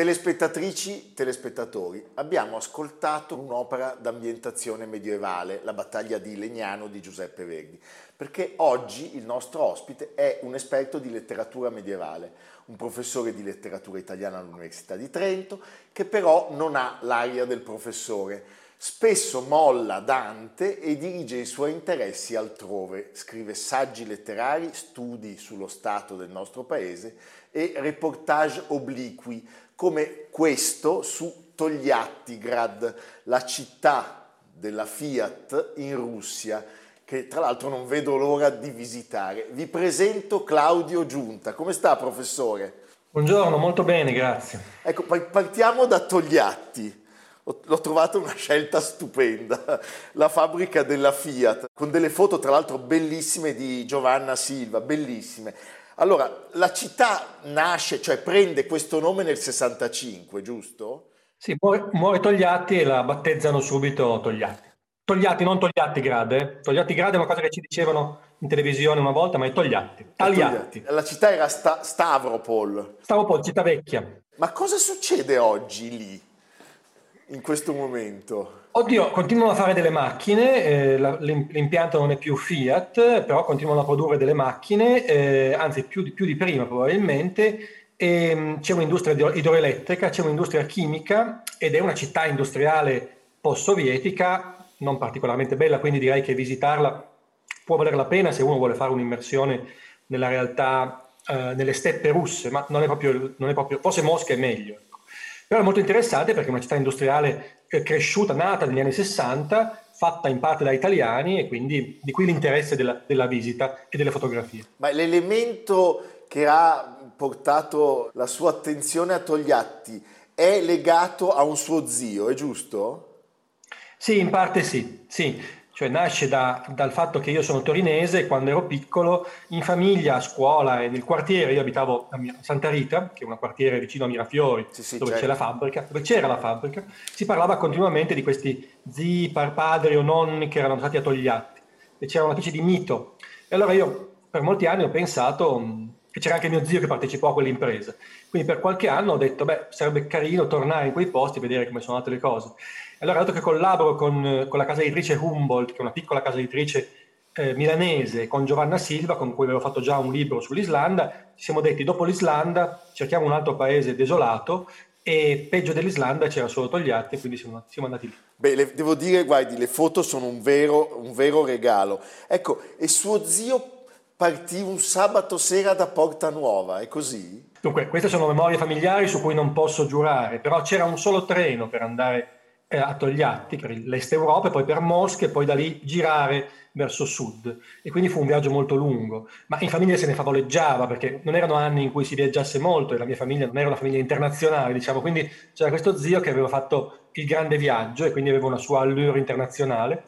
Telespettatrici, telespettatori, abbiamo ascoltato un'opera d'ambientazione medievale, La battaglia di Legnano di Giuseppe Verdi, perché oggi il nostro ospite è un esperto di letteratura medievale, un professore di letteratura italiana all'Università di Trento, che però non ha l'aria del professore. Spesso molla Dante e dirige i suoi interessi altrove, scrive saggi letterari, studi sullo stato del nostro paese e reportage obliqui come questo su Togliattigrad, la città della Fiat in Russia, che tra l'altro non vedo l'ora di visitare. Vi presento Claudio Giunta. Come sta, professore? Buongiorno, molto bene, grazie. Ecco, partiamo da Togliatti. L'ho trovata una scelta stupenda, la fabbrica della Fiat, con delle foto tra l'altro bellissime di Giovanna Silva, bellissime. Allora, la città nasce, cioè prende questo nome nel 65, giusto? Sì, muore, muore Togliatti e la battezzano subito Togliatti. Togliatti, non Togliatti Grade. Eh. Togliatti Grade è una cosa che ci dicevano in televisione una volta, ma è Togliatti. Tagliatti. La città era Sta- Stavropol. Stavropol, città vecchia. Ma cosa succede oggi lì, in questo momento? Oddio, continuano a fare delle macchine, eh, l'impianto non è più Fiat, però continuano a produrre delle macchine, eh, anzi più di, più di, prima probabilmente, e, mm, c'è un'industria idroelettrica, c'è un'industria chimica ed è una città industriale post-sovietica, non particolarmente bella, quindi direi che visitarla può valere la pena se uno vuole fare un'immersione nella realtà, eh, nelle steppe russe, ma non è proprio, non è proprio forse Mosca è meglio. Però è molto interessante perché è una città industriale cresciuta, nata negli anni 60, fatta in parte da italiani e quindi di qui l'interesse della, della visita e delle fotografie. Ma l'elemento che ha portato la sua attenzione a Togliatti è legato a un suo zio, è giusto? Sì, in parte sì, sì cioè nasce da, dal fatto che io sono torinese e quando ero piccolo in famiglia, a scuola e nel quartiere, io abitavo a Santa Rita, che è un quartiere vicino a Mirafiori, sì, sì, dove, certo. la fabbrica, dove c'era la fabbrica, si parlava continuamente di questi zii, padri o nonni che erano stati a Togliatti e c'era una specie di mito. E allora io per molti anni ho pensato mm, che c'era anche mio zio che partecipò a quell'impresa. Quindi per qualche anno ho detto, beh, sarebbe carino tornare in quei posti e vedere come sono andate le cose. Allora, dato che collaboro con, con, la casa editrice Humboldt, che è una piccola casa editrice eh, milanese, con Giovanna Silva, con cui avevo fatto già un libro sull'Islanda, ci siamo detti, dopo l'Islanda cerchiamo un altro paese desolato e peggio dell'Islanda c'era solo Togliatti, quindi siamo, siamo andati lì. Beh, le, devo dire, guardi, le foto sono un vero, un vero regalo. Ecco, e suo zio partì un sabato sera da Porta Nuova, è così? Dunque, queste sono memorie familiari su cui non posso giurare, però c'era un solo treno per andare eh, a Togliatti per l'est Europa poi per Mosca e poi da lì girare verso sud. E quindi fu un viaggio molto lungo. Ma in famiglia se ne favoleggiava perché non erano anni in cui si viaggiasse molto e la mia famiglia non era una famiglia internazionale diciamo. Quindi c'era questo zio che aveva fatto il grande viaggio e quindi aveva una sua allure internazionale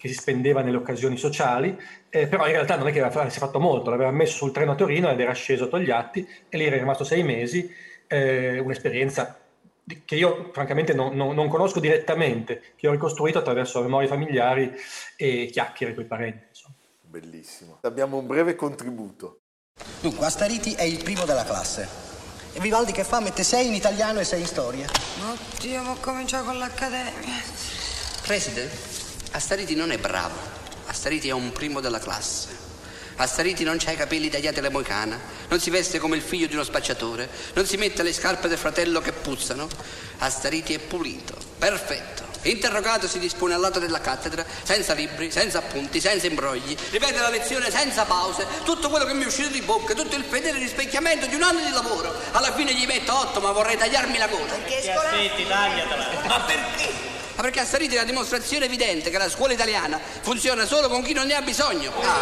che si spendeva nelle occasioni sociali, eh, però in realtà non è che aveva, si fatto molto, l'aveva messo sul treno a Torino ed era sceso a Togliatti e lì era rimasto sei mesi, eh, un'esperienza che io francamente non, non, non, conosco direttamente, che ho ricostruito attraverso memorie familiari e chiacchiere con i parenti. Insomma. Bellissimo. Abbiamo un breve contributo. Dunque, Astariti è il primo della classe. E Vivaldi che fa? Mette 6 in italiano e 6 in storia. Oddio, ma comincia con l'accademia. Preside, Astariti non è bravo. Astariti è un primo della classe. Astariti non c'ha i capelli tagliati alla moicana, non si veste come il figlio di uno spacciatore, non si mette le scarpe del fratello che puzzano. Astariti è pulito, perfetto. Interrogato si dispone al lato della cattedra, senza libri, senza appunti, senza imbrogli, ripete la lezione senza pause, tutto quello che mi è uscito di bocca, tutto il fedele rispecchiamento di un anno di lavoro. Alla fine gli metto otto, ma vorrei tagliarmi la coda. Perché aspetti, tagliatela. Ma perché? Ma perché a Sariti è la dimostrazione evidente che la scuola italiana funziona solo con chi non ne ha bisogno. Ah.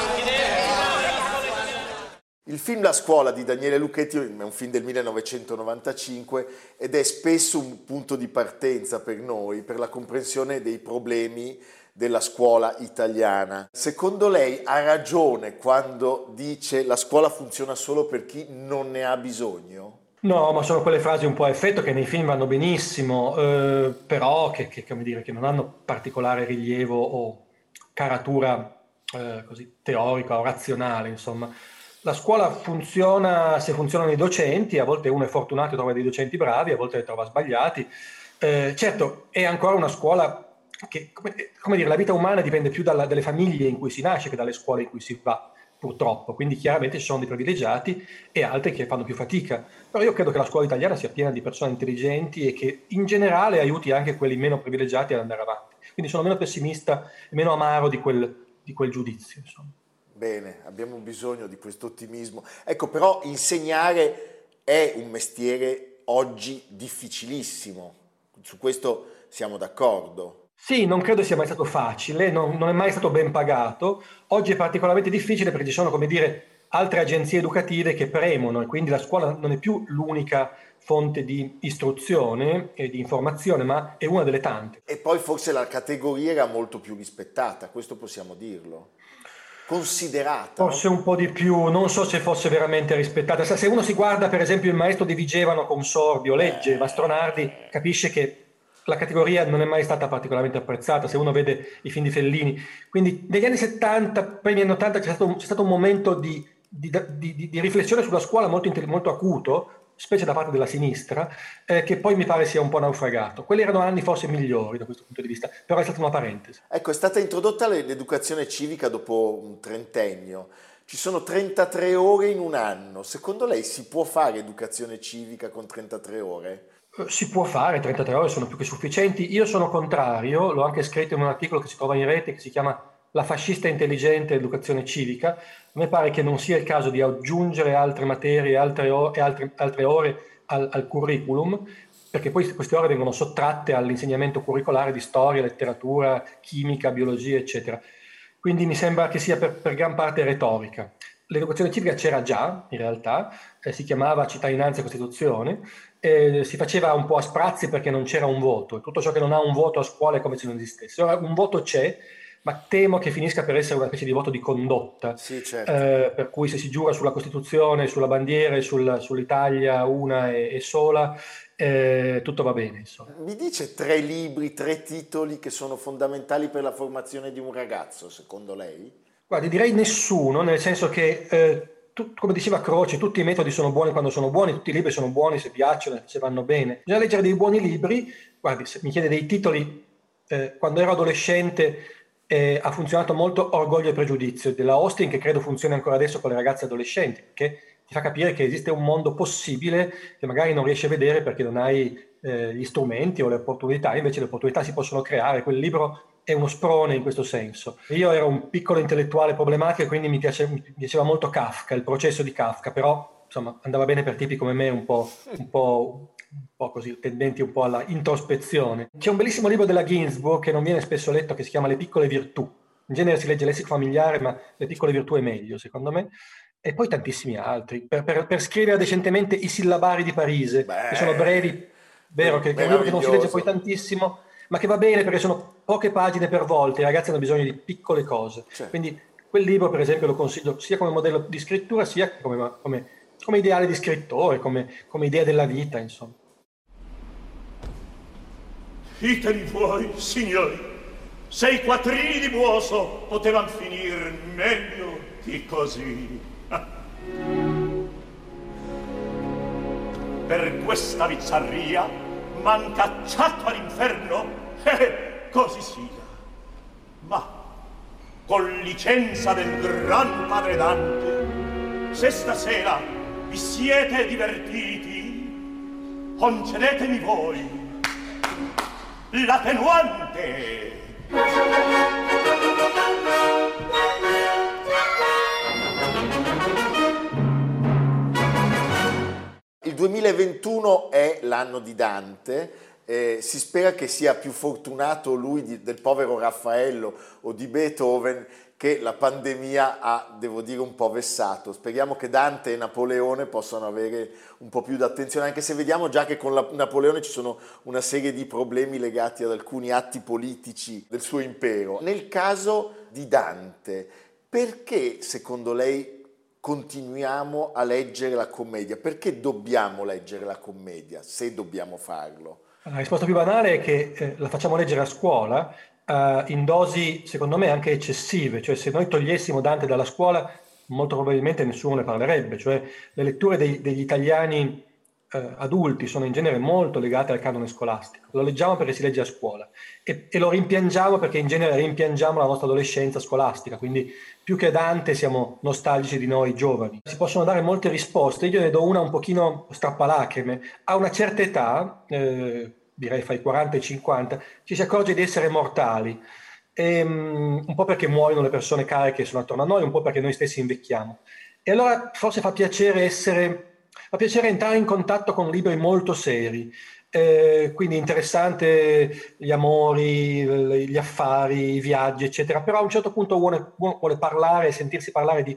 Il film La scuola di Daniele Lucchetti è un film del 1995 ed è spesso un punto di partenza per noi, per la comprensione dei problemi della scuola italiana. Secondo lei ha ragione quando dice la scuola funziona solo per chi non ne ha bisogno? No, ma sono quelle frasi un po' a effetto che nei film vanno benissimo, eh, però che, che, dire, che, non hanno particolare rilievo o caratura eh, così teorica o razionale, insomma la scuola funziona se funzionano i docenti, a volte uno è fortunato e trova dei docenti bravi, a volte li trova sbagliati. Eh, certo, è ancora una scuola che, come, come dire, la vita umana dipende più dalla, dalle famiglie in cui si nasce che dalle scuole in cui si va, purtroppo. Quindi chiaramente ci sono dei privilegiati e altri che fanno più fatica. Però io credo che la scuola italiana sia piena di persone intelligenti e che in generale aiuti anche quelli meno privilegiati ad andare avanti. Quindi sono meno pessimista e meno amaro di quel, di quel giudizio. Insomma. Bene, abbiamo bisogno di questo ottimismo. Ecco, però insegnare è un mestiere oggi difficilissimo. Su questo siamo d'accordo. Sì, non credo sia mai stato facile, non, non, è mai stato ben pagato. Oggi è particolarmente difficile perché ci sono, come dire, altre agenzie educative che premono e quindi la scuola non è più l'unica fonte di istruzione e di informazione, ma è una delle tante. E poi forse la categoria era molto più rispettata, questo possiamo dirlo considerata. Forse un po' di più, non so se fosse veramente rispettata. Se uno si guarda per esempio il maestro di Vigevano con Sordio, legge eh. Mastronardi, capisce che la categoria non è mai stata particolarmente apprezzata, se uno vede i film di Fellini. Quindi negli anni 70, primi anni 80 c'è stato, c'è stato un momento di, di, di, di, riflessione sulla scuola molto, molto acuto, specie da parte della sinistra, eh, che poi mi pare sia un po' naufragato. Quelli erano anni forse migliori da questo punto di vista, però è stata una parentesi. Ecco, è stata introdotta l'educazione civica dopo un trentennio. Ci sono 33 ore in un anno. Secondo lei si può fare educazione civica con 33 ore? Eh, si può fare, 33 ore sono più che sufficienti. Io sono contrario, l'ho anche scritto in un articolo che si trova in rete che si chiama La fascista intelligente educazione civica, a me pare che non sia il caso di aggiungere altre materie altre o- e altre, altre ore al, al, curriculum, perché poi queste ore vengono sottratte all'insegnamento curricolare di storia, letteratura, chimica, biologia, eccetera. Quindi mi sembra che sia per, per gran parte retorica. L'educazione civica c'era già, in realtà, eh, si chiamava cittadinanza e Costituzione, eh, si faceva un po' a sprazzi perché non c'era un voto. Tutto ciò che non ha un voto a scuola è come se non esistesse. Ora un voto c'è, ma temo che finisca per essere una specie di voto di condotta, sì, certo. eh, per cui se si giura sulla Costituzione, sulla bandiera e sul, sull'Italia una e, e sola, eh, tutto va bene. Insomma. Mi dice tre libri, tre titoli che sono fondamentali per la formazione di un ragazzo, secondo lei? Guardi, direi nessuno, nel senso che, eh, tu, come diceva Croce, tutti i metodi sono buoni quando sono buoni, tutti i libri sono buoni se piacciono, se vanno bene. Bisogna leggere dei buoni libri, guardi, se mi chiede dei titoli, eh, quando ero adolescente eh, ha funzionato molto Orgoglio e Pregiudizio della Austin, che credo funzioni ancora adesso con le ragazze adolescenti, che ti fa capire che esiste un mondo possibile che magari non riesci a vedere perché non hai eh, gli strumenti o le opportunità, invece le opportunità si possono creare. Quel libro è uno sprone in questo senso. Io ero un piccolo intellettuale problematico e quindi mi, piace, mi piaceva molto Kafka, il processo di Kafka, però insomma andava bene per tipi come me un po', un po' un po' così, tendenti un po' alla introspezione. C'è un bellissimo libro della Ginsburg che non viene spesso letto che si chiama Le piccole virtù. In genere si legge lessico familiare, ma Le piccole virtù è meglio, secondo me. E poi tantissimi altri. Per, per, per scrivere decentemente i sillabari di Parisi, Beh, che sono brevi, vero, che, che non si legge poi tantissimo, ma che va bene perché sono poche pagine per volta, i ragazzi hanno bisogno di piccole cose. Certo. Quindi quel libro, per esempio, lo consiglio sia come modello di scrittura, sia come, come come ideale di scrittore, come, come idea della vita, insomma. Diteli voi, signori, se i quattrini di Buoso potevano finire meglio di così. per questa bizzarria m'han cacciato all'inferno? Così sia. Ma, con licenza del gran padre Dante, se stasera vi siete divertiti, concedetemi voi l'attenuante. Il 2021 è l'anno di Dante, eh, si spera che sia più fortunato lui di, del povero Raffaello o di Beethoven che la pandemia ha, devo dire, un po' vessato. Speriamo che Dante e Napoleone possano avere un po' più d'attenzione, anche se vediamo già che con la, Napoleone ci sono una serie di problemi legati ad alcuni atti politici del suo impero. Nel caso di Dante, perché secondo lei continuiamo a leggere la commedia? Perché dobbiamo leggere la commedia, se dobbiamo farlo? La risposta più banale è che eh, la facciamo leggere a scuola uh, in dosi, secondo me, anche eccessive. Cioè, se noi togliessimo Dante dalla scuola, molto probabilmente nessuno ne parlerebbe. Cioè, le letture dei, degli italiani uh, adulti sono in genere molto legate al canone scolastico. Lo leggiamo perché si legge a scuola e, e lo rimpiangiamo perché in genere rimpiangiamo la nostra adolescenza scolastica. Quindi, più che Dante, siamo nostalgici di noi giovani. Si possono dare molte risposte. Io ne do una un pochino strappalacrime. A una certa età, eh, direi fra i 40 e i 50, ci si accorge di essere mortali. E, um, un po' perché muoiono le persone care che sono attorno a noi, un po' perché noi stessi invecchiamo. E allora forse fa piacere essere, fa piacere entrare in contatto con libri molto seri. Eh, quindi interessante gli amori, gli affari, i viaggi, eccetera. Però a un certo punto vuole, vuole parlare, sentirsi parlare di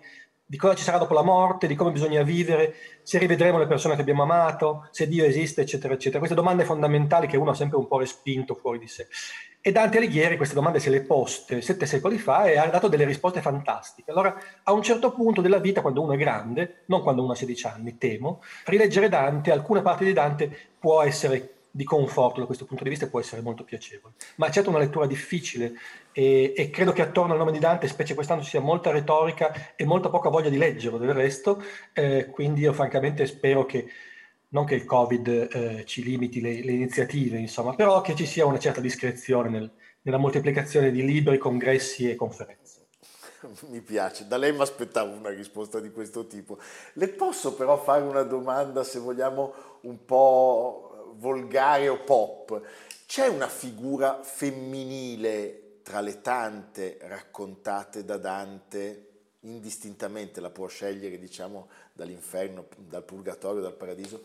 di cosa ci sarà dopo la morte, di come bisogna vivere, se rivedremo le persone che abbiamo amato, se Dio esiste, eccetera, eccetera. Queste domande fondamentali che uno ha sempre un po' respinto fuori di sé. E Dante Alighieri queste domande se le poste sette secoli fa e ha dato delle risposte fantastiche. Allora, a un certo punto della vita, quando uno è grande, non quando uno ha 16 anni, temo, rileggere Dante, alcune parti di Dante può essere di conforto da questo punto di vista può essere molto piacevole. Ma è certo una lettura difficile e, e, credo che attorno al nome di Dante, specie quest'anno, ci sia molta retorica e molta poca voglia di leggerlo del resto, eh, quindi io francamente spero che non che il Covid eh, ci limiti le, le, iniziative, insomma, però che ci sia una certa discrezione nel, nella moltiplicazione di libri, congressi e conferenze. Mi piace, da lei mi aspettavo una risposta di questo tipo. Le posso però fare una domanda, se vogliamo, un po' volgare o pop, c'è una figura femminile tra le tante raccontate da Dante, indistintamente la può scegliere, diciamo, dall'inferno, dal purgatorio, dal paradiso,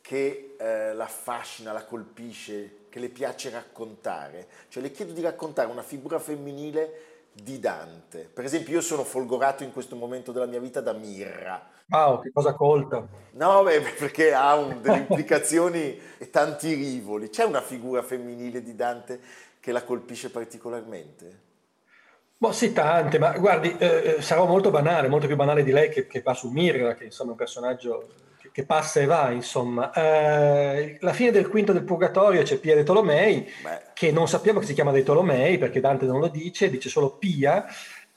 che eh, la affascina, la colpisce, che le piace raccontare. Cioè le chiedo di raccontare una figura femminile di Dante. Per esempio, io sono folgorato in questo momento della mia vita da Mirra. Wow, che cosa colta! No, beh, perché ha un, delle implicazioni e tanti rivoli. C'è una figura femminile di Dante che la colpisce particolarmente? Boh, sì, tante, ma guardi, eh, eh sarò molto banale, molto più banale di lei che, che va su Mirra, che insomma è un personaggio che passa e va, insomma. Eh, la fine del quinto del Purgatorio c'è Pia dei Tolomei, Beh. che non sappiamo che si chiama dei Tolomei, perché Dante non lo dice, dice solo Pia,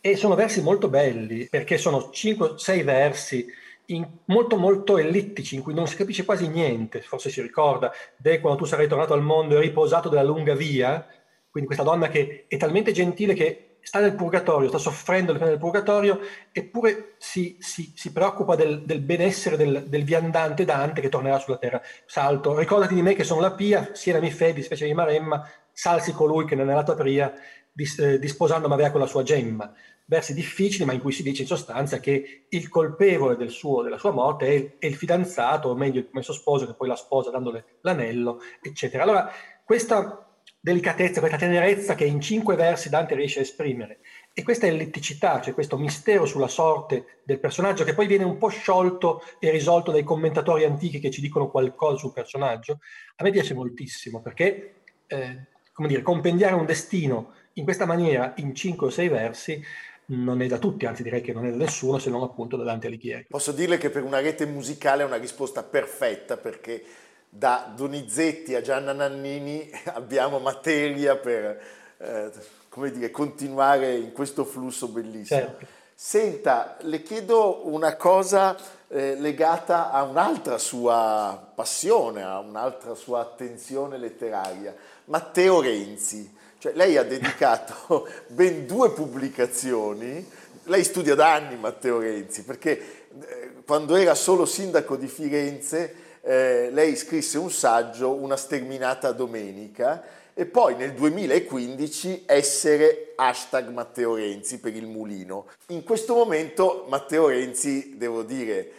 e sono versi molto belli, perché sono 5-6 versi in, molto molto ellittici, in cui non si capisce quasi niente, forse si ricorda, De quando tu sarai tornato al mondo e riposato della lunga via, quindi questa donna che è talmente gentile che sta nel purgatorio, sta soffrendo le pene del purgatorio, eppure si, si, si preoccupa del, del benessere del, del, viandante Dante che tornerà sulla terra. Salto, ricordati di me che sono la Pia, siena mi fedi, specie di Maremma, salsi colui che nella tua pria, dis, eh, disposando m'avea con la sua gemma. Versi difficili, ma in cui si dice in sostanza che il colpevole del suo, della sua morte è il, è il fidanzato, o meglio il promesso sposo, che poi la sposa dandole l'anello, eccetera. Allora, questa delicatezza, questa tenerezza che in cinque versi Dante riesce a esprimere. E questa ellitticità, cioè questo mistero sulla sorte del personaggio che poi viene un po' sciolto e risolto dai commentatori antichi che ci dicono qualcosa sul personaggio, a me piace moltissimo perché, eh, come dire, compendiare un destino in questa maniera in cinque o sei versi non è da tutti, anzi direi che non è da nessuno se non appunto da Dante Alighieri. Posso dirle che per una rete musicale è una risposta perfetta perché da Donizetti a Gianna Nannini abbiamo materia per eh, come dire, continuare in questo flusso bellissimo. Certo. Senta, le chiedo una cosa eh, legata a un'altra sua passione, a un'altra sua attenzione letteraria, Matteo Renzi. Cioè, lei ha dedicato ben due pubblicazioni, lei studia da anni Matteo Renzi, perché eh, quando era solo sindaco di Firenze eh, lei scrisse un saggio, Una sterminata domenica, e poi nel 2015 essere hashtag Matteo Renzi per il mulino. In questo momento Matteo Renzi, devo dire,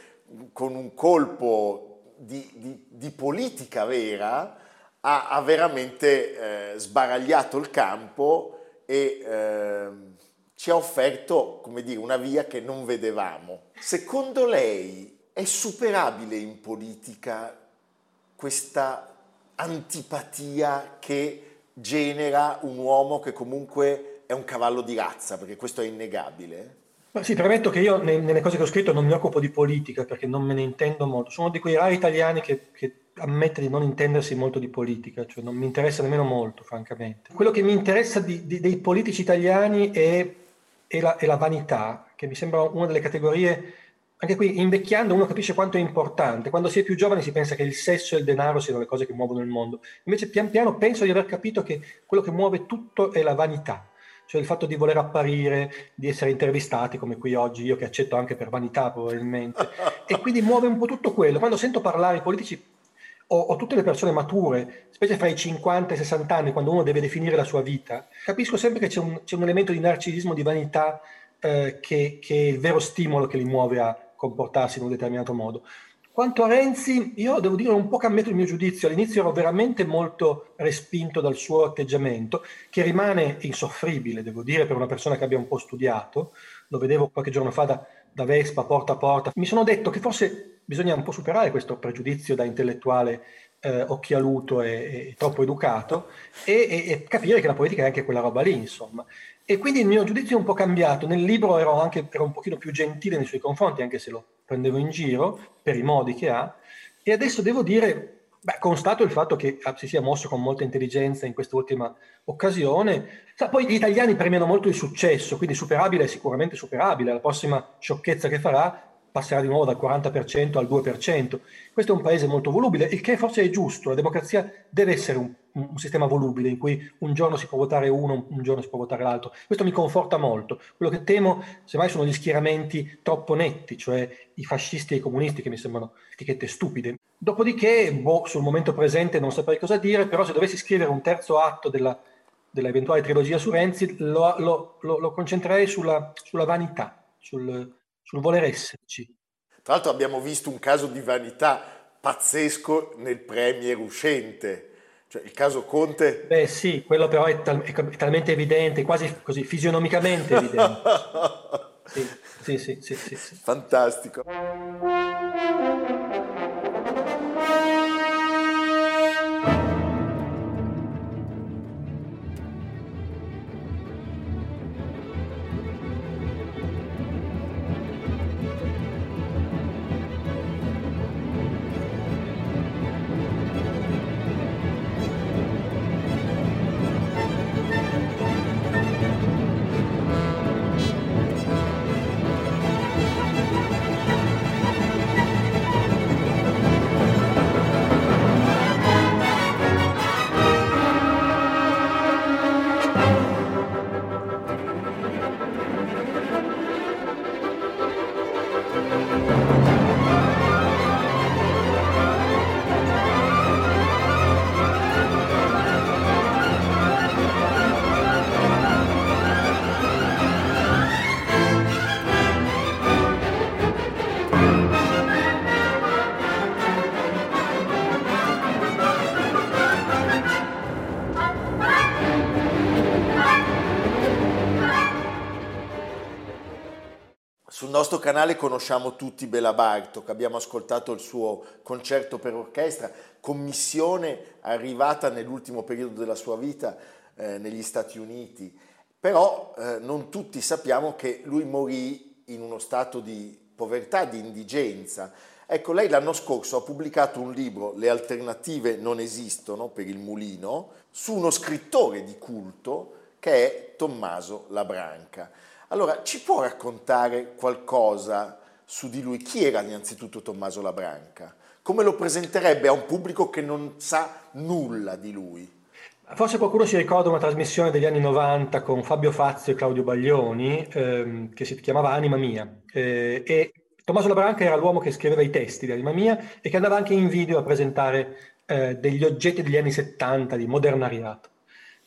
con un colpo di, di, di politica vera, ha, ha veramente eh, sbaragliato il campo e eh, ci ha offerto, come dire, una via che non vedevamo. Secondo lei è superabile in politica questa antipatia che genera un uomo che comunque è un cavallo di razza, perché questo è innegabile? Ma sì, premetto che io nelle cose che ho scritto non mi occupo di politica perché non me ne intendo molto. Sono di quei rari italiani che, che ammette di non intendersi molto di politica, cioè non mi interessa nemmeno molto, francamente. Quello che mi interessa di, di, dei politici italiani è, è, la, è, la, vanità, che mi sembra una delle categorie, anche qui invecchiando uno capisce quanto è importante. Quando si è più giovane si pensa che il sesso e il denaro siano le cose che muovono il mondo. Invece pian piano penso di aver capito che quello che muove tutto è la vanità cioè il fatto di voler apparire, di essere intervistati come qui oggi, io che accetto anche per vanità probabilmente, e quindi muove un po' tutto quello. Quando sento parlare i politici o, o, tutte le persone mature, specie fra i 50 e i 60 anni, quando uno deve definire la sua vita, capisco sempre che c'è un, c'è un elemento di narcisismo, di vanità, eh, che, che è il vero stimolo che li muove a comportarsi in un determinato modo. Quanto a Renzi, io devo dire un po' cambiato il mio giudizio. All'inizio ero veramente molto respinto dal suo atteggiamento, che rimane insoffribile, devo dire, per una persona che abbia un po' studiato. Lo vedevo qualche giorno fa da, da Vespa, porta a porta. Mi sono detto che forse bisogna un po' superare questo pregiudizio da intellettuale eh, occhialuto e, e, troppo educato e, e, e, capire che la politica è anche quella roba lì, insomma. E quindi il mio giudizio è un po' cambiato. Nel libro ero anche ero un pochino più gentile nei suoi confronti, anche se lo prendevo in giro per i modi che ha. E adesso devo dire, beh, constato il fatto che ah, si sia mosso con molta intelligenza in quest'ultima occasione. Poi gli italiani premiano molto il successo, quindi superabile è sicuramente superabile. La prossima sciocchezza che farà passerà di nuovo dal 40% al 2%. Questo è un paese molto volubile, il che forse è giusto. La democrazia deve essere un, un, sistema volubile in cui un giorno si può votare uno, un giorno si può votare l'altro. Questo mi conforta molto. Quello che temo, semmai, sono gli schieramenti troppo netti, cioè i fascisti e i comunisti, che mi sembrano etichette stupide. Dopodiché, boh, sul momento presente non saprei cosa dire, però se dovessi scrivere un terzo atto della, dell'eventuale trilogia su Renzi, lo, lo, lo, lo concentrerei sulla, sulla vanità, sul, sul voler esserci. Tra l'altro abbiamo visto un caso di vanità pazzesco nel premier uscente, cioè il caso Conte... Beh sì, quello però è, tal- è talmente evidente, quasi così fisionomicamente evidente. sì, sì, sì, sì, sì. Fantastico. Canale conosciamo tutti Bela Bartok, abbiamo ascoltato il suo concerto per orchestra, commissione arrivata nell'ultimo periodo della sua vita eh, negli Stati Uniti, però eh, non tutti sappiamo che lui morì in uno stato di povertà, di indigenza. Ecco, lei l'anno scorso ha pubblicato un libro, Le alternative non esistono per il mulino, su uno scrittore di culto che è Tommaso Labranca. Allora, ci può raccontare qualcosa su di lui, chi era innanzitutto Tommaso Labranca? Come lo presenterebbe a un pubblico che non sa nulla di lui? Forse qualcuno si ricorda una trasmissione degli anni 90 con Fabio Fazio e Claudio Baglioni ehm, che si chiamava Anima Mia eh, e Tommaso Labranca era l'uomo che scriveva i testi di Anima Mia e che andava anche in video a presentare eh, degli oggetti degli anni 70 di modernariato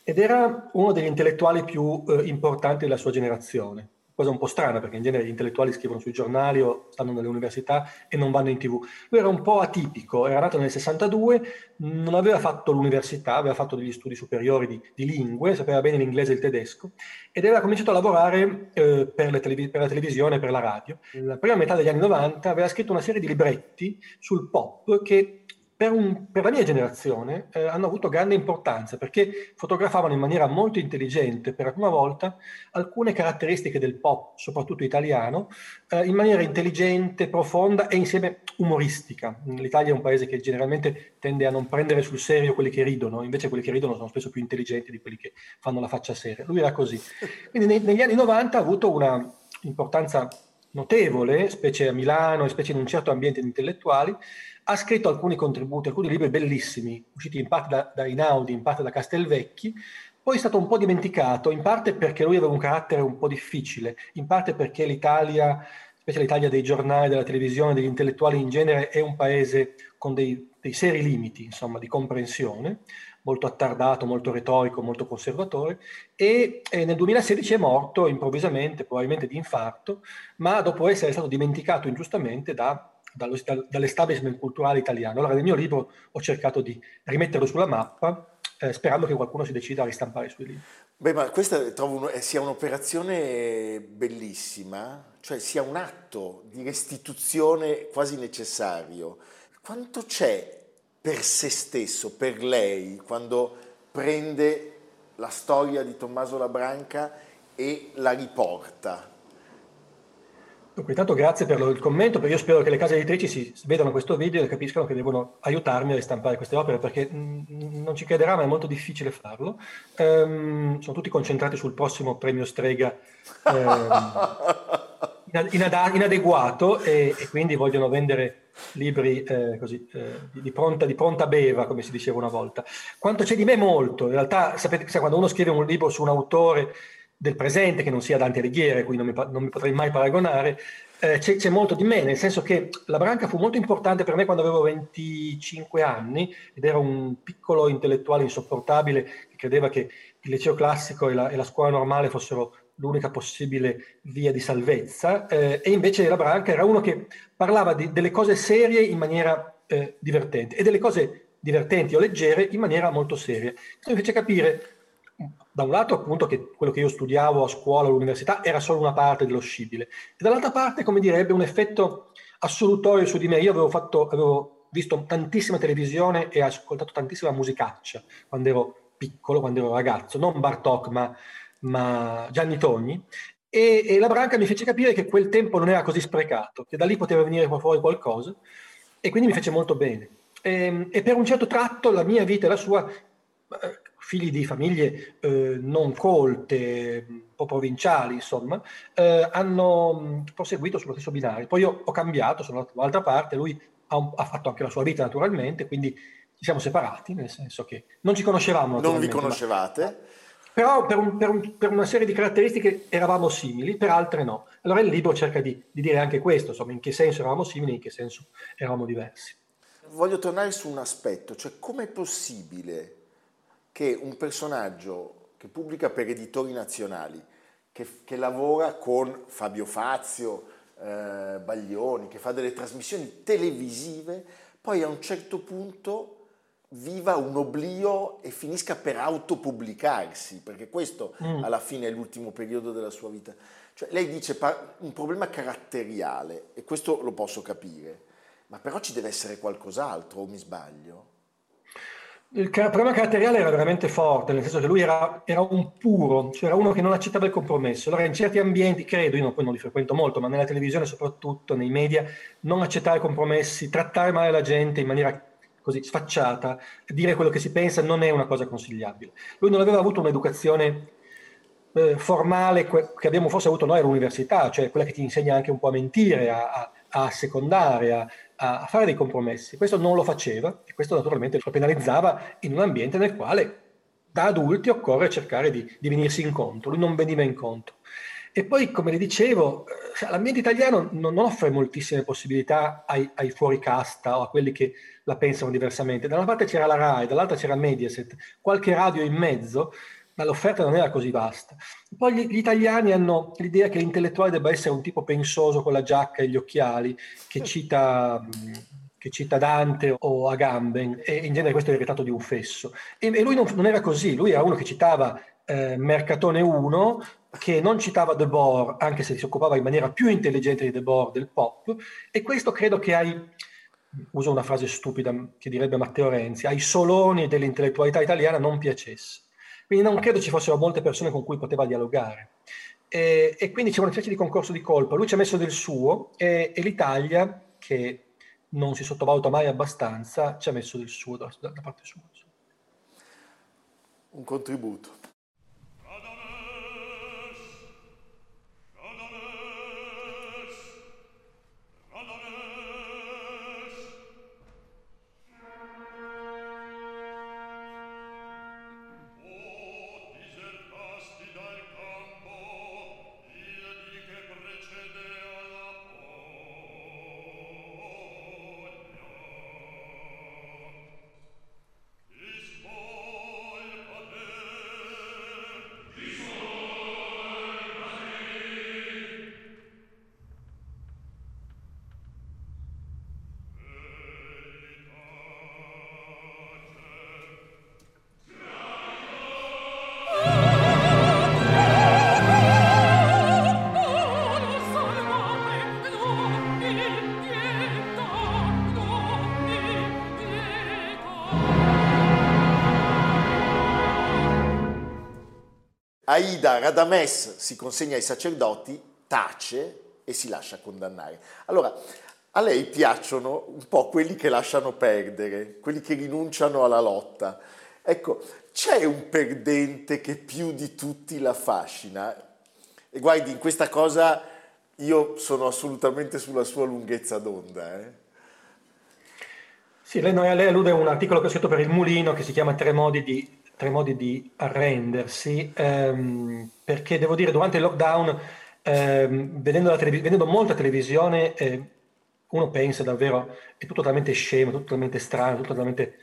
ed era uno degli intellettuali più eh, importanti della sua generazione cosa un po' strana perché in genere gli intellettuali scrivono sui giornali o stanno nelle università e non vanno in tv. Lui era un po' atipico, era nato nel 62, non aveva fatto l'università, aveva fatto degli studi superiori di, di lingue, sapeva bene l'inglese e il tedesco ed aveva cominciato a lavorare eh, per, televis- per la televisione e per la radio. Nella prima metà degli anni 90 aveva scritto una serie di libretti sul pop che per, un, per, la mia generazione eh, hanno avuto grande importanza perché fotografavano in maniera molto intelligente per la prima volta alcune caratteristiche del pop, soprattutto italiano, eh, in maniera intelligente, profonda e insieme umoristica. L'Italia è un paese che generalmente tende a non prendere sul serio quelli che ridono, invece quelli che ridono sono spesso più intelligenti di quelli che fanno la faccia seria. Lui era così. Quindi nei, negli anni 90 ha avuto una importanza notevole, specie a Milano e specie in un certo ambiente di intellettuali, ha scritto alcuni contributi, alcuni libri bellissimi, usciti in parte da, da Inaudi, in parte da Castelvecchi, poi è stato un po' dimenticato, in parte perché lui aveva un carattere un po' difficile, in parte perché l'Italia, specie l'Italia dei giornali, della televisione, degli intellettuali in genere, è un paese con dei, dei seri limiti, insomma, di comprensione, molto attardato, molto retorico, molto conservatore, e, e nel 2016 è morto improvvisamente, probabilmente di infarto, ma dopo essere stato dimenticato ingiustamente da dallo, dall'establishment culturale italiano. Allora nel mio libro ho cercato di rimetterlo sulla mappa eh, sperando che qualcuno si decida a ristampare i suoi libri. Beh, ma questa trovo un, eh, sia un'operazione bellissima, cioè sia un atto di restituzione quasi necessario. Quanto c'è per se stesso, per lei, quando prende la storia di Tommaso Labranca e la riporta? Dunque, intanto grazie per il commento, perché io spero che le case editrici si vedano questo video e capiscano che devono aiutarmi a ristampare queste opere, perché non ci crederà, ma è molto difficile farlo. Um, sono tutti concentrati sul prossimo premio Strega inad- inadeguato e, e, quindi vogliono vendere libri eh, così, eh, di, pronta, di, pronta, beva, come si diceva una volta. Quanto c'è di me molto, in realtà sapete, quando uno scrive un libro su un autore del presente, che non sia Dante Alighieri, cui non mi, non mi potrei mai paragonare, eh, c'è, c'è, molto di me, nel senso che la branca fu molto importante per me quando avevo 25 anni ed ero un piccolo intellettuale insopportabile che credeva che il liceo classico e la, e la scuola normale fossero l'unica possibile via di salvezza eh, e invece la branca era uno che parlava di, delle cose serie in maniera eh, divertente e delle cose divertenti o leggere in maniera molto seria. Questo mi fece capire da un lato appunto che quello che io studiavo a scuola, all'università, era solo una parte dello scibile, e dall'altra parte, come direbbe, un effetto assolutorio su di me. Io avevo, fatto, avevo visto tantissima televisione e ascoltato tantissima musicaccia quando ero piccolo, quando ero ragazzo, non Bartok, ma, ma Gianni Togni, e, e, la branca mi fece capire che quel tempo non era così sprecato, che da lì poteva venire fuori qualcosa, e quindi mi fece molto bene. E, ehm, e per un certo tratto la mia vita e la sua eh, figli di famiglie eh, non colte, un po' provinciali, insomma, eh, hanno proseguito sullo stesso binario. Poi io ho cambiato, sono andato dall'altra parte, lui ha, ha, fatto anche la sua vita naturalmente, quindi ci siamo separati, nel senso che non ci conoscevamo. Non vi conoscevate? Ma, però per, un, per, un, per, una serie di caratteristiche eravamo simili, per altre no. Allora il libro cerca di, di dire anche questo, insomma, in che senso eravamo simili, in che senso eravamo diversi. Voglio tornare su un aspetto, cioè com'è possibile che un personaggio che pubblica per editori nazionali, che, che lavora con Fabio Fazio, eh, Baglioni, che fa delle trasmissioni televisive, poi a un certo punto viva un oblio e finisca per autopubblicarsi, perché questo mm. alla fine è l'ultimo periodo della sua vita. Cioè, lei dice un problema caratteriale, e questo lo posso capire, ma però ci deve essere qualcos'altro, o mi sbaglio? Il problema caratteriale era veramente forte, nel senso che lui era, era, un puro, cioè era uno che non accettava il compromesso. Allora in certi ambienti, credo, io poi non li frequento molto, ma nella televisione soprattutto, nei media, non accettare compromessi, trattare male la gente in maniera così sfacciata, dire quello che si pensa non è una cosa consigliabile. Lui non aveva avuto un'educazione eh, formale che abbiamo forse avuto noi all'università, cioè quella che ti insegna anche un po' a mentire, a, a, secondare, a, a, fare dei compromessi. Questo non lo faceva e questo naturalmente lo penalizzava in un ambiente nel quale da adulti occorre cercare di, di venirsi incontro. Lui non veniva incontro. E poi, come le dicevo, eh, l'ambiente italiano non offre moltissime possibilità ai, ai fuori casta o a quelli che la pensano diversamente. Da una parte c'era la RAI, dall'altra c'era Mediaset, qualche radio in mezzo, ma l'offerta non era così vasta. Poi gli, gli, italiani hanno l'idea che l'intellettuale debba essere un tipo pensoso con la giacca e gli occhiali, che cita, che cita Dante o Agamben, e in genere questo è il ritratto di un fesso. E, e lui non, non, era così, lui era uno che citava eh, Mercatone 1, che non citava De Boer, anche se si occupava in maniera più intelligente di De Boer del pop, e questo credo che ai, uso una frase stupida che direbbe Matteo Renzi, ai soloni dell'intellettualità italiana non piacesse. Quindi non credo ci fossero molte persone con cui poteva dialogare. E, e quindi c'è una specie di concorso di colpa. Lui ci ha messo del suo e, e l'Italia, che non si sottovaluta mai abbastanza, ci ha messo del suo da, da parte sua. Un contributo. Aida Radames si consegna ai sacerdoti, tace e si lascia condannare. Allora, a lei piacciono un po' quelli che lasciano perdere, quelli che rinunciano alla lotta. Ecco, c'è un perdente che più di tutti la affascina? E guardi, in questa cosa io sono assolutamente sulla sua lunghezza d'onda. Eh? Sì, lei, lei allude a un articolo che ho scritto per il Mulino che si chiama Tre modi di tre modi di arrendersi, ehm, perché devo dire durante il lockdown, ehm, vedendo, televis- vedendo, molta televisione, eh, uno pensa davvero è tutto talmente scemo, tutto talmente strano, tutto talmente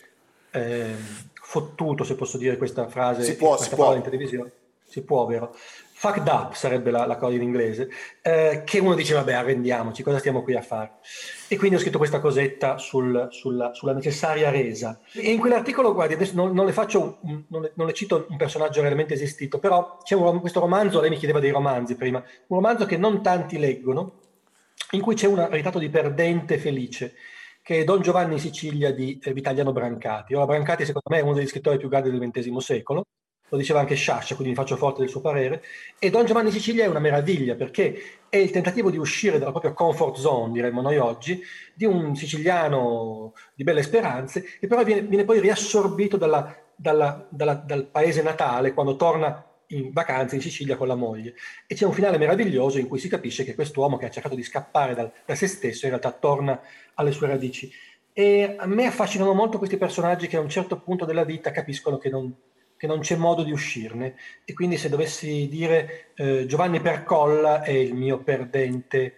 eh, fottuto, se posso dire questa frase, si può, si può. in televisione. Si può, vero? Fucked up sarebbe la, la cosa in inglese, eh, che uno dice vabbè arrendiamoci, cosa stiamo qui a fare? E quindi ho scritto questa cosetta sul, sulla, sulla, necessaria resa. E in quell'articolo, guardi, adesso non, non le faccio, non le, non le, cito un personaggio realmente esistito, però c'è un, questo romanzo, lei mi chiedeva dei romanzi prima, un romanzo che non tanti leggono, in cui c'è un ritratto di perdente felice, che è Don Giovanni Sicilia di eh, Vitaliano Brancati. Ora Brancati secondo me è uno degli scrittori più grandi del XX secolo, lo diceva anche Sciascia, quindi mi faccio forte del suo parere, e Don Giovanni Sicilia è una meraviglia perché è il tentativo di uscire dalla propria comfort zone, diremmo noi oggi, di un siciliano di belle speranze, che però viene, viene poi riassorbito dalla, dalla, dalla, dal paese natale quando torna in vacanza in Sicilia con la moglie. E c'è un finale meraviglioso in cui si capisce che quest'uomo che ha cercato di scappare dal, da se stesso in realtà torna alle sue radici. E a me affascinano molto questi personaggi che a un certo punto della vita capiscono che non, che non c'è modo di uscirne. E quindi se dovessi dire eh, Giovanni Percolla è il mio perdente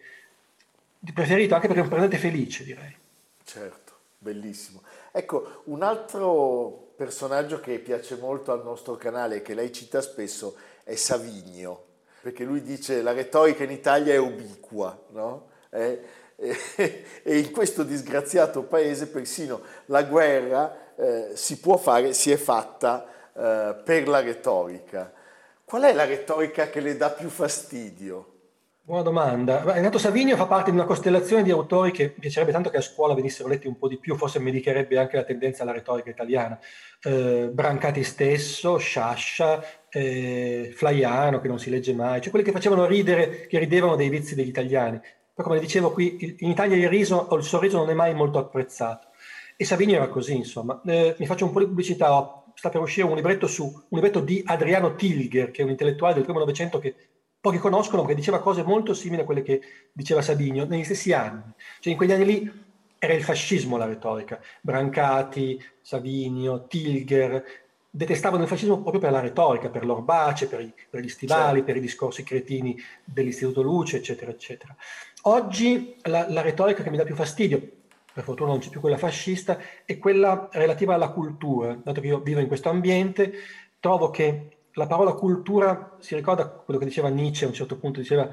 preferito, anche perché è un perdente felice, direi. Certo, bellissimo. Ecco, un altro personaggio che piace molto al nostro canale e che lei cita spesso è Savigno, perché lui dice la retorica in Italia è ubiqua, no? È, e in questo disgraziato paese persino la guerra eh, si può fare, si è fatta eh, per la retorica. Qual è la retorica che le dà più fastidio? Buona domanda. Renato Savigno fa parte di una costellazione di autori che piacerebbe tanto che a scuola venissero letti un po' di più, forse mi indicherebbe anche la tendenza alla retorica italiana. Eh, Brancati stesso, Sciascia, eh, Flaiano che non si legge mai, cioè quelli che facevano ridere, che ridevano dei vizi degli italiani. Poi come dicevo qui, in Italia il riso o il sorriso non è mai molto apprezzato. E Savigno era così, insomma. Eh, mi faccio un po' di pubblicità, ho sta per uscire un libretto, su, un libretto di Adriano Tilger, che è un intellettuale del primo Novecento che pochi conoscono, perché diceva cose molto simili a quelle che diceva Sabinio negli stessi anni. Cioè in quegli anni lì era il fascismo la retorica. Brancati, Savinio, Tilger detestavano il fascismo proprio per la retorica, per l'orbace, per, i, per gli stivali, certo. per i discorsi cretini dell'Istituto Luce, eccetera, eccetera. Oggi la, la retorica che mi dà più fastidio, per fortuna non c'è più quella fascista, è quella relativa alla cultura. Dato che io vivo in questo ambiente, trovo che la parola cultura si ricorda quello che diceva Nietzsche a un certo punto, diceva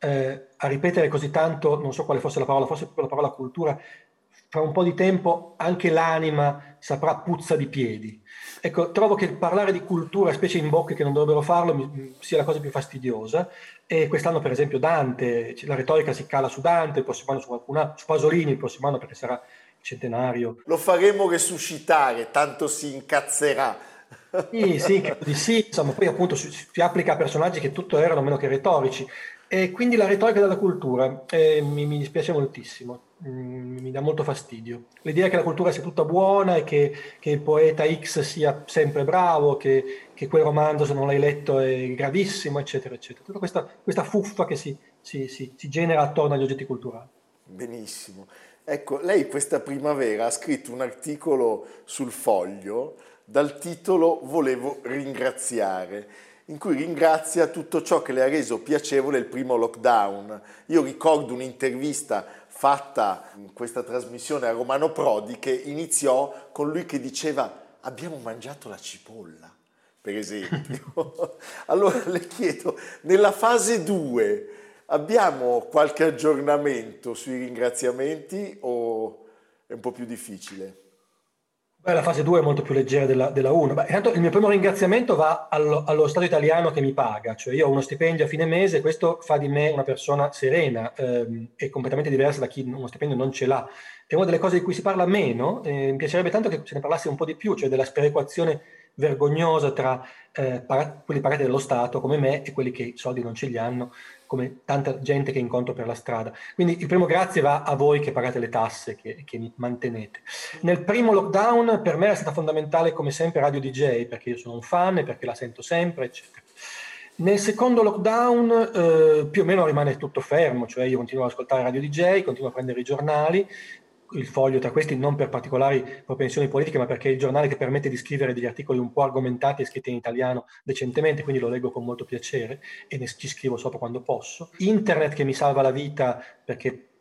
eh, a ripetere così tanto, non so quale fosse la parola, forse la parola cultura, fra un po' di tempo anche l'anima saprà puzza di piedi. Ecco, trovo che parlare di cultura, specie in bocche che non dovrebbero farlo, mi, sia la cosa più fastidiosa. E quest'anno, per esempio, Dante, la retorica si cala su Dante, il prossimo anno su qualcuna, su Pasolini il prossimo anno perché sarà centenario. Lo faremo resuscitare, tanto si incazzerà. Sì, sì, sì, insomma, poi appunto si, si applica a personaggi che tutto erano meno che retorici. E quindi la retorica della cultura eh, mi, mi, dispiace moltissimo, mm, mi dà molto fastidio. L'idea che la cultura sia tutta buona e che, che il poeta X sia sempre bravo, che, che, quel romanzo se non l'hai letto è gravissimo, eccetera, eccetera. Tutta questa, questa fuffa che si, si, si, si genera attorno agli oggetti culturali. Benissimo. Ecco, lei questa primavera ha scritto un articolo sul foglio dal titolo Volevo ringraziare in cui ringrazia tutto ciò che le ha reso piacevole il primo lockdown. Io ricordo un'intervista fatta in questa trasmissione a Romano Prodi che iniziò con lui che diceva abbiamo mangiato la cipolla, per esempio. allora le chiedo, nella fase 2 abbiamo qualche aggiornamento sui ringraziamenti o è un po' più difficile? Beh, la fase 2 è molto più leggera della, della 1. Beh, intanto il mio primo ringraziamento va allo, allo, Stato italiano che mi paga, cioè io ho uno stipendio a fine mese, questo fa di me una persona serena ehm, e completamente diversa da chi uno stipendio non ce l'ha. È una delle cose di cui si parla meno, eh, mi piacerebbe tanto che se ne parlasse un po' di più, cioè della sperequazione vergognosa tra eh, quelli pagati dallo Stato come me e quelli che i soldi non ce li hanno come tanta gente che incontro per la strada. Quindi il primo grazie va a voi che pagate le tasse, che, che mi mantenete. Nel primo lockdown per me è stata fondamentale come sempre Radio DJ, perché io sono un fan e perché la sento sempre, eccetera. Nel secondo lockdown eh, più o meno rimane tutto fermo, cioè io continuo ad ascoltare Radio DJ, continuo a prendere i giornali, il foglio tra questi non per particolari propensioni politiche, ma perché è il giornale che permette di scrivere degli articoli un po' argomentati e scritti in italiano decentemente, quindi lo leggo con molto piacere e ne ci scrivo sopra quando posso. Internet che mi salva la vita perché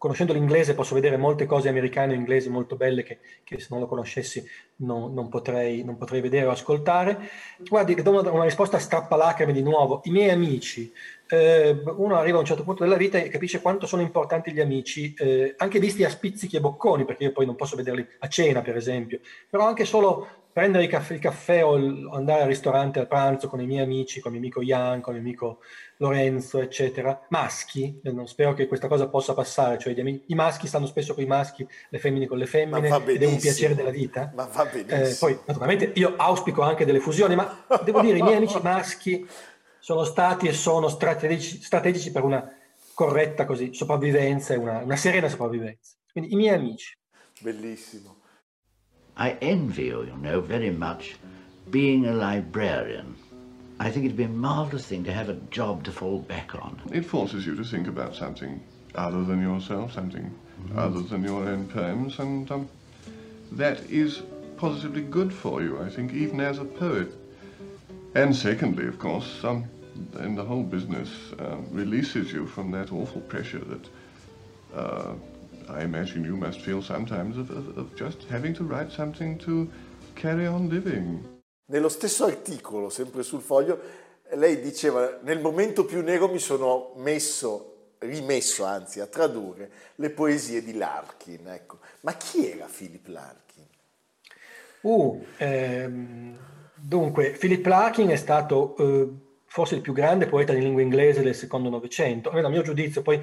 conoscendo l'inglese posso vedere molte cose americane o inglesi molto belle che, che se non lo conoscessi non, non, potrei, non, potrei, vedere o ascoltare. Guardi, do una, una risposta strappalacrime di nuovo. I miei amici, eh, uno arriva a un certo punto della vita e capisce quanto sono importanti gli amici, eh, anche visti a spizzichi e bocconi, perché io poi non posso vederli a cena, per esempio, però anche solo prendere il caffè, il caffè o andare al ristorante al pranzo con i miei amici, con il mio amico Ian, con il mio amico Lorenzo, eccetera, maschi, non spero che questa cosa possa passare, cioè amici, i maschi stanno spesso con i maschi, le femmine con le femmine, ed è un piacere della vita. Ma va benissimo. Eh, poi, naturalmente, io auspico anche delle fusioni, ma devo dire, i miei amici maschi sono stati e sono strategici, strategici per una corretta così, sopravvivenza e una, una serena sopravvivenza. Quindi i miei amici. Bellissimo. I envy you, you know, very much being a librarian. I think it'd be a marvelous thing to have a job to fall back on. It forces you to think about something other than yourself, something mm -hmm. other than your own poems, and um, that is positively good for you, I think, even as a poet. And secondly, of course, um, and the whole business uh, releases you from that awful pressure that uh, I imagine you must feel sometimes of, of, of just having to write something to carry on living. Nello stesso articolo, sempre sul foglio, lei diceva nel momento più nero mi sono messo, rimesso anzi, a tradurre le poesie di Larkin. Ecco. Ma chi era Philip Larkin? Uh, ehm, dunque, Philip Larkin è stato eh, forse il più grande poeta di lingua inglese del secondo Novecento, almeno a mio giudizio, poi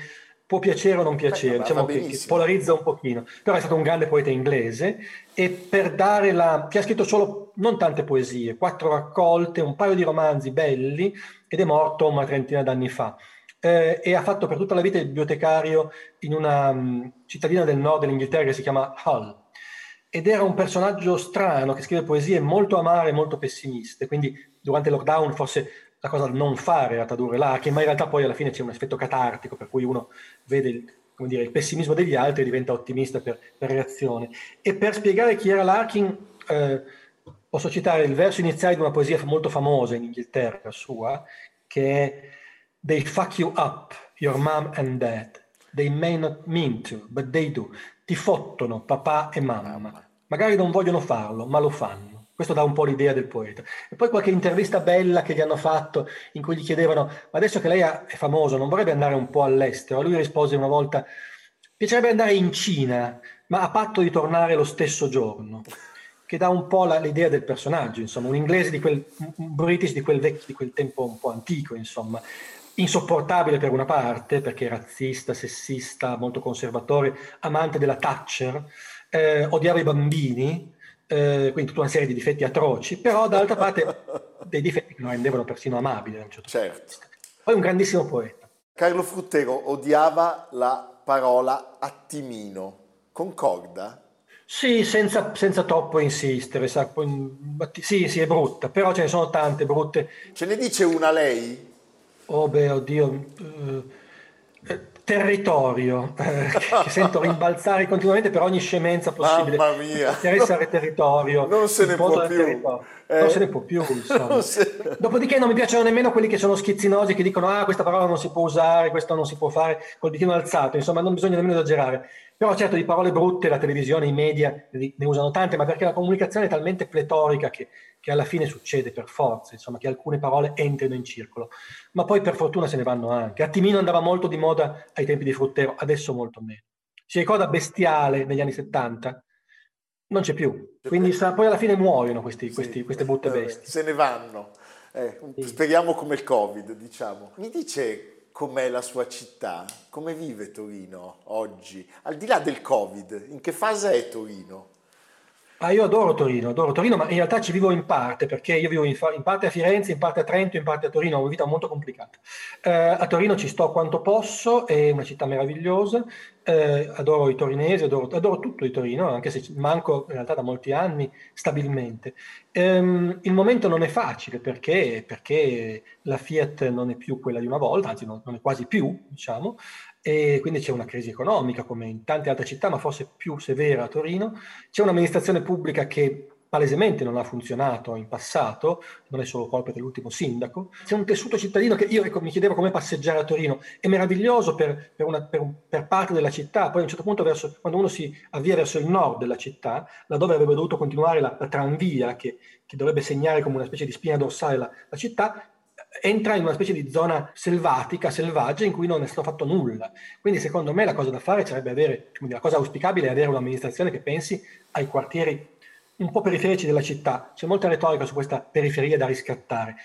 può piacere o non piacere, eh, diciamo che, che, polarizza un pochino, però è stato un grande poeta inglese e per dare la... che ha scritto solo non tante poesie, quattro raccolte, un paio di romanzi belli ed è morto una trentina d'anni fa. Eh, e ha fatto per tutta la vita il bibliotecario in una um, cittadina del nord dell'Inghilterra che si chiama Hull. ed era un personaggio strano che scrive poesie molto amare e molto pessimiste, quindi durante il lockdown forse la cosa da non fare era tradurre Larkin, ma in realtà poi alla fine c'è un effetto catartico per cui uno vede il, dire, il pessimismo degli altri e diventa ottimista per, per, reazione. E per spiegare chi era Larkin eh, posso citare il verso iniziale di una poesia molto famosa in Inghilterra sua, che è They fuck you up, your mom and dad. They may not mean to, but they do. Ti fottono papà e mamma. Magari non vogliono farlo, ma lo fanno. Questo dà un po' l'idea del poeta. E poi qualche intervista bella che gli hanno fatto in cui gli chiedevano, ma adesso che lei è famoso, non vorrebbe andare un po' all'estero? Lui rispose una volta, piacerebbe andare in Cina, ma a patto di tornare lo stesso giorno. Che dà un po' la, l'idea del personaggio, insomma, un inglese di quel, un british di quel, vecchio, di quel tempo un po' antico, insomma insopportabile per una parte, perché razzista, sessista, molto conservatore, amante della Thatcher, eh, odiava i bambini, eh, quindi tutta una serie di difetti atroci, però dall'altra parte dei difetti che lo rendevano persino amabile. Certo, certo. Poi un grandissimo poeta. Carlo Fruttero odiava la parola attimino, concorda? Sì, senza, senza troppo insistere, sa, sì, sì, è brutta, però ce ne sono tante brutte. Ce ne dice una lei? Oh beh, oddio, eh, territorio, eh, che sento rimbalzare continuamente per ogni scemenza possibile. Mamma mia! Interessare territorio. Non se ne può più. Eh, non se ne può più. Se... Dopodiché non mi piacciono nemmeno quelli che sono schizzinosi, che dicono ah, questa parola non si può usare, questo non si può fare, col ditino alzato, insomma, non bisogna nemmeno esagerare. Però certo di parole brutte la televisione, i media ne usano tante, ma perché la comunicazione è talmente pletorica che, che, alla fine succede per forza, insomma, che alcune parole entrino in circolo. Ma poi per fortuna se ne vanno anche. Attimino andava molto di moda ai tempi di Fruttero, adesso molto meno. Si ricorda Bestiale negli anni 70? Non c'è più. Quindi sa, poi alla fine muoiono questi, questi, queste brutte bestie. Se ne vanno. Eh, speriamo come il Covid, diciamo. Mi dice com'è la sua città, come vive Torino oggi, al di là del Covid, in che fase è Torino? Ah, io adoro Torino, adoro Torino, ma in realtà ci vivo in parte, perché io vivo in, in, parte a Firenze, in parte a Trento, in parte a Torino, ho una vita molto complicata. Eh, a Torino ci sto quanto posso, è una città meravigliosa, eh, adoro i torinesi, adoro, adoro, tutto di Torino, anche se manco in realtà da molti anni stabilmente. Ehm, il momento non è facile perché, perché, la Fiat non è più quella di una volta, anzi non, non è quasi più, diciamo, e quindi c'è una crisi economica come in tante altre città, ma forse più severa a Torino. C'è un'amministrazione pubblica che palesemente non ha funzionato in passato, non è solo colpa dell'ultimo sindaco. C'è un tessuto cittadino che io ecco, mi chiedevo come passeggiare a Torino, è meraviglioso per, per, una, per, per, parte della città, poi a un certo punto verso, quando uno si avvia verso il nord della città, laddove avrebbe dovuto continuare la, la tranvia che, che, dovrebbe segnare come una specie di spina dorsale la, la città, entra in una specie di zona selvatica, selvaggia, in cui non è stato fatto nulla. Quindi secondo me la cosa da fare sarebbe avere, la cosa auspicabile è avere un'amministrazione che pensi ai quartieri un po' periferici della città. C'è molta retorica su questa periferia da riscattare.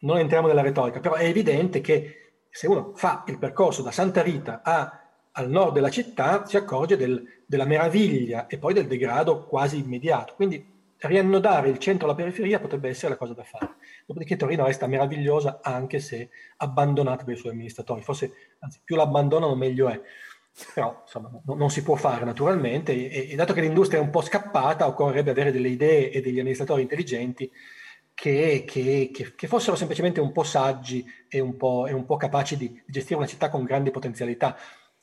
Non entriamo nella retorica, però è evidente che se uno fa il percorso da Santa Rita a, al nord della città si accorge del, della meraviglia e poi del degrado quasi immediato. Quindi riannodare il centro alla periferia potrebbe essere la cosa da fare. Dopodiché Torino resta meravigliosa anche se abbandonata dai suoi amministratori. Forse, anzi, più l'abbandonano meglio è. Però insomma, no, non si può fare naturalmente e, e, dato che l'industria è un po' scappata, occorrerebbe avere delle idee e degli amministratori intelligenti che, che, che, che fossero semplicemente un po' saggi e un po', e un po capaci di gestire una città con grandi potenzialità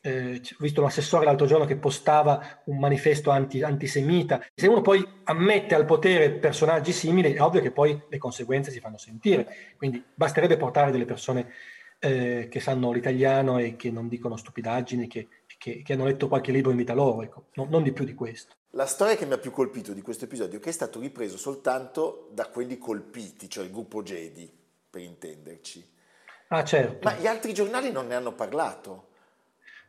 eh, ho visto un assessore l'altro giorno che postava un manifesto anti, antisemita. Se uno poi ammette al potere personaggi simili, è ovvio che poi le conseguenze si fanno sentire. Quindi basterebbe portare delle persone eh, che sanno l'italiano e che non dicono stupidaggini, che, che, che hanno letto qualche libro in vita loro, ecco. non, non di più di questo. La storia che mi ha più colpito di questo episodio è che è stato ripreso soltanto da quelli colpiti, cioè il gruppo Jedi, per intenderci. Ah, certo. Ma gli altri giornali non ne hanno parlato.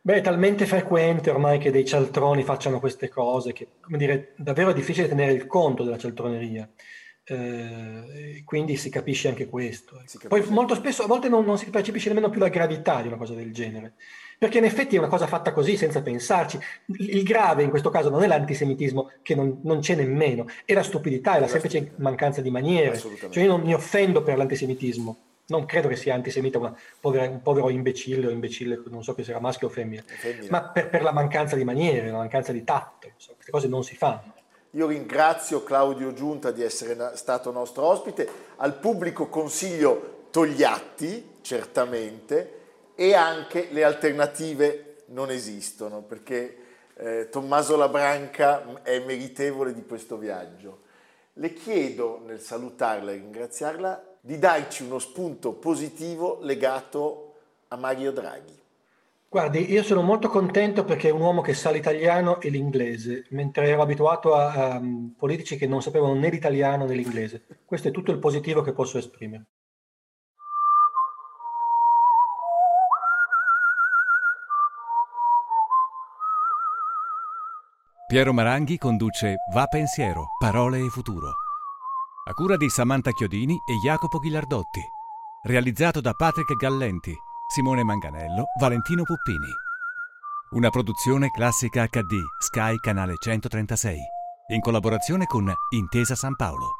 Beh, è talmente frequente ormai che dei cialtroni facciano queste cose che, come dire, davvero è difficile tenere il conto della cialtroneria. Eh, quindi si capisce anche questo. Ecco. Capisce. Poi molto spesso, a volte non, non, si percepisce nemmeno più la gravità di una cosa del genere, perché in effetti è una cosa fatta così, senza pensarci. Il grave in questo caso non è l'antisemitismo, che non, non c'è nemmeno, è la stupidità, è la semplice mancanza di maniere. Cioè io non mi offendo per l'antisemitismo, non credo che sia antisemita povera, un povero imbecille o imbecille, non so che sia maschio o femmina, femmina. ma per, per, la mancanza di maniere, la mancanza di tatto, insomma, queste cose non si fanno. Io ringrazio Claudio Giunta di essere stato nostro ospite, al pubblico consiglio Togliatti, certamente, e anche le alternative non esistono, perché eh, Tommaso Labranca è meritevole di questo viaggio. Le chiedo, nel salutarla e ringraziarla, di darci uno spunto positivo legato a Mario Draghi. Guardi, io sono molto contento perché è un uomo che sa l'italiano e l'inglese, mentre ero abituato a, a um, politici che non sapevano né l'italiano né l'inglese. Questo è tutto il positivo che posso esprimere. Piero Maranghi conduce Va Pensiero, Parole e Futuro. A cura di Samantha Chiodini e Jacopo Ghilardotti. Realizzato da Patrick Gallenti, Simone Manganello, Valentino Puppini. Una produzione classica HD, Sky Canale 136. In collaborazione con Intesa San Paolo.